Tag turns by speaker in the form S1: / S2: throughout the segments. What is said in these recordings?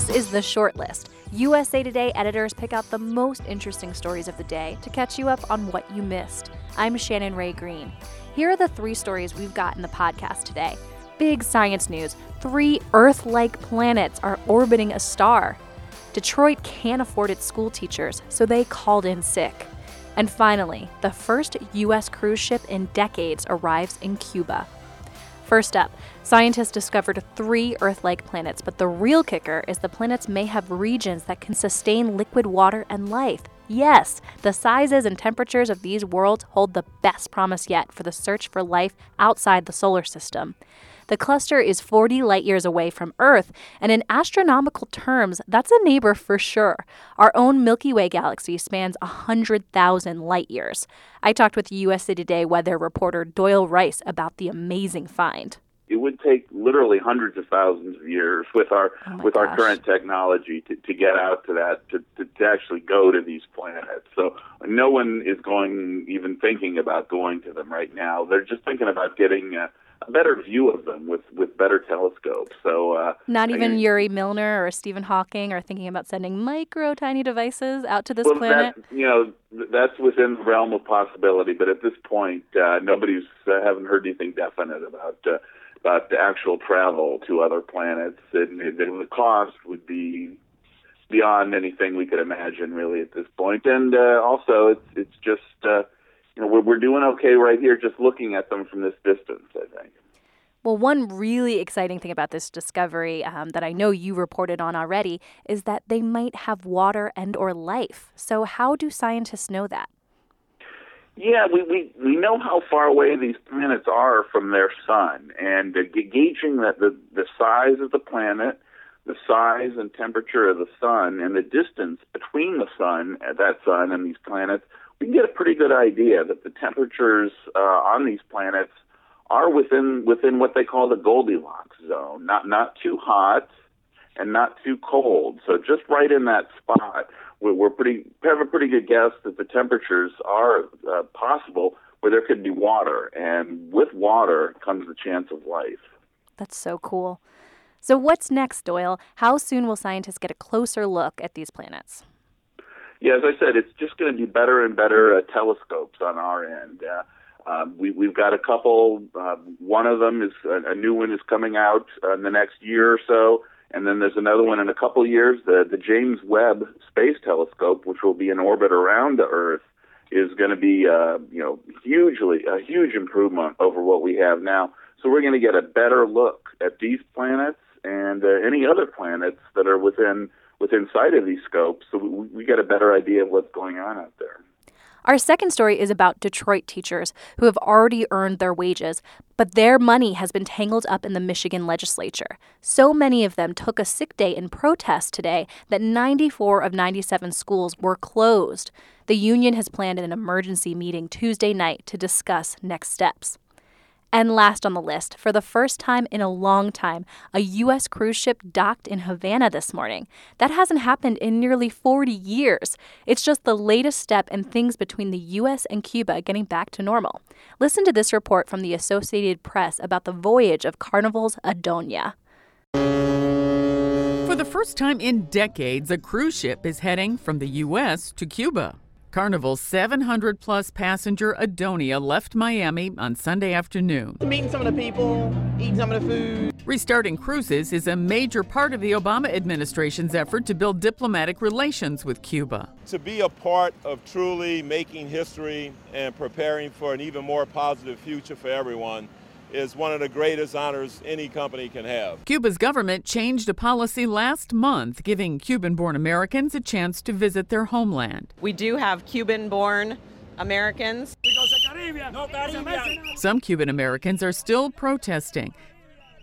S1: This is the short list. USA Today editors pick out the most interesting stories of the day to catch you up on what you missed. I'm Shannon Rae Green. Here are the three stories we've got in the podcast today. Big science news three Earth like planets are orbiting a star. Detroit can't afford its school teachers, so they called in sick. And finally, the first U.S. cruise ship in decades arrives in Cuba. First up, scientists discovered three Earth like planets, but the real kicker is the planets may have regions that can sustain liquid water and life. Yes, the sizes and temperatures of these worlds hold the best promise yet for the search for life outside the solar system. The cluster is 40 light years away from Earth, and in astronomical terms, that's a neighbor for sure. Our own Milky Way galaxy spans 100,000 light years. I talked with USA Today weather reporter Doyle Rice about the amazing find
S2: it would take literally hundreds of thousands of years with our
S1: oh
S2: with
S1: gosh.
S2: our current technology to, to get out to that to, to, to actually go to these planets. So no one is going even thinking about going to them right now. They're just thinking about getting a, a better view of them with with better telescopes. So uh,
S1: not even
S2: I,
S1: Yuri Milner or Stephen Hawking are thinking about sending micro tiny devices out to this
S2: well,
S1: planet.
S2: That, you know that's within the realm of possibility, but at this point, uh, nobody's uh, haven't heard anything definite about. Uh, about the actual travel to other planets, and, and the cost would be beyond anything we could imagine, really, at this point. And uh, also, it's it's just uh, you know we're we're doing okay right here, just looking at them from this distance. I think.
S1: Well, one really exciting thing about this discovery um, that I know you reported on already is that they might have water and or life. So, how do scientists know that?
S2: Yeah, we, we, we know how far away these planets are from their sun, and uh, gauging that the, the size of the planet, the size and temperature of the sun, and the distance between the sun, that sun, and these planets, we can get a pretty good idea that the temperatures uh, on these planets are within within what they call the Goldilocks zone, not not too hot and not too cold, so just right in that spot we're pretty have a pretty good guess that the temperatures are uh, possible where there could be water, and with water comes the chance of life.
S1: That's so cool. So, what's next, Doyle? How soon will scientists get a closer look at these planets?
S2: Yeah, as I said, it's just going to be better and better uh, telescopes on our end. Uh, um, we, we've got a couple. Uh, one of them is a, a new one is coming out uh, in the next year or so. And then there's another one in a couple years, the, the James Webb Space Telescope, which will be in orbit around the Earth, is going to be, uh, you know, hugely a huge improvement over what we have now. So we're going to get a better look at these planets and uh, any other planets that are within within sight of these scopes. So we, we get a better idea of what's going on out there.
S1: Our second story is about Detroit teachers who have already earned their wages, but their money has been tangled up in the Michigan legislature. So many of them took a sick day in protest today that 94 of 97 schools were closed. The union has planned an emergency meeting Tuesday night to discuss next steps. And last on the list, for the first time in a long time, a U.S. cruise ship docked in Havana this morning. That hasn't happened in nearly 40 years. It's just the latest step in things between the U.S. and Cuba getting back to normal. Listen to this report from the Associated Press about the voyage of Carnival's Adonia.
S3: For the first time in decades, a cruise ship is heading from the U.S. to Cuba. Carnival's 700 plus passenger Adonia left Miami on Sunday afternoon.
S4: Meeting some of the people, eating some of the food.
S3: Restarting cruises is a major part of the Obama administration's effort to build diplomatic relations with Cuba.
S5: To be a part of truly making history and preparing for an even more positive future for everyone is one of the greatest honors any company can have.
S3: Cuba's government changed a policy last month giving Cuban born Americans a chance to visit their homeland.
S6: We do have Cuban born Americans.
S3: Some Cuban Americans are still protesting.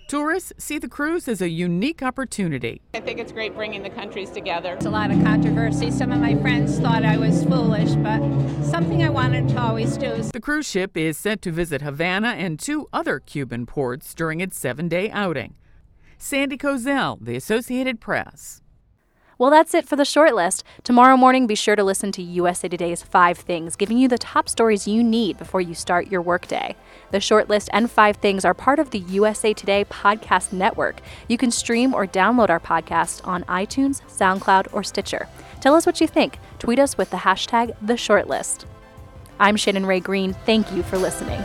S3: Tourists see the cruise as a unique opportunity.
S7: I think it's great bringing the countries together.
S8: It's a lot of controversy. Some of my friends thought I was foolish, but something I wanted to always do.
S3: The cruise ship is set to visit Havana and two other Cuban ports during its seven day outing. Sandy Kozel, The Associated Press.
S1: Well, that's it for the short list. Tomorrow morning, be sure to listen to USA Today's Five Things, giving you the top stories you need before you start your workday. The short list and five things are part of the USA Today Podcast Network. You can stream or download our podcast on iTunes, SoundCloud, or Stitcher. Tell us what you think. Tweet us with the hashtag The Shortlist. I'm Shannon Rae Green. Thank you for listening.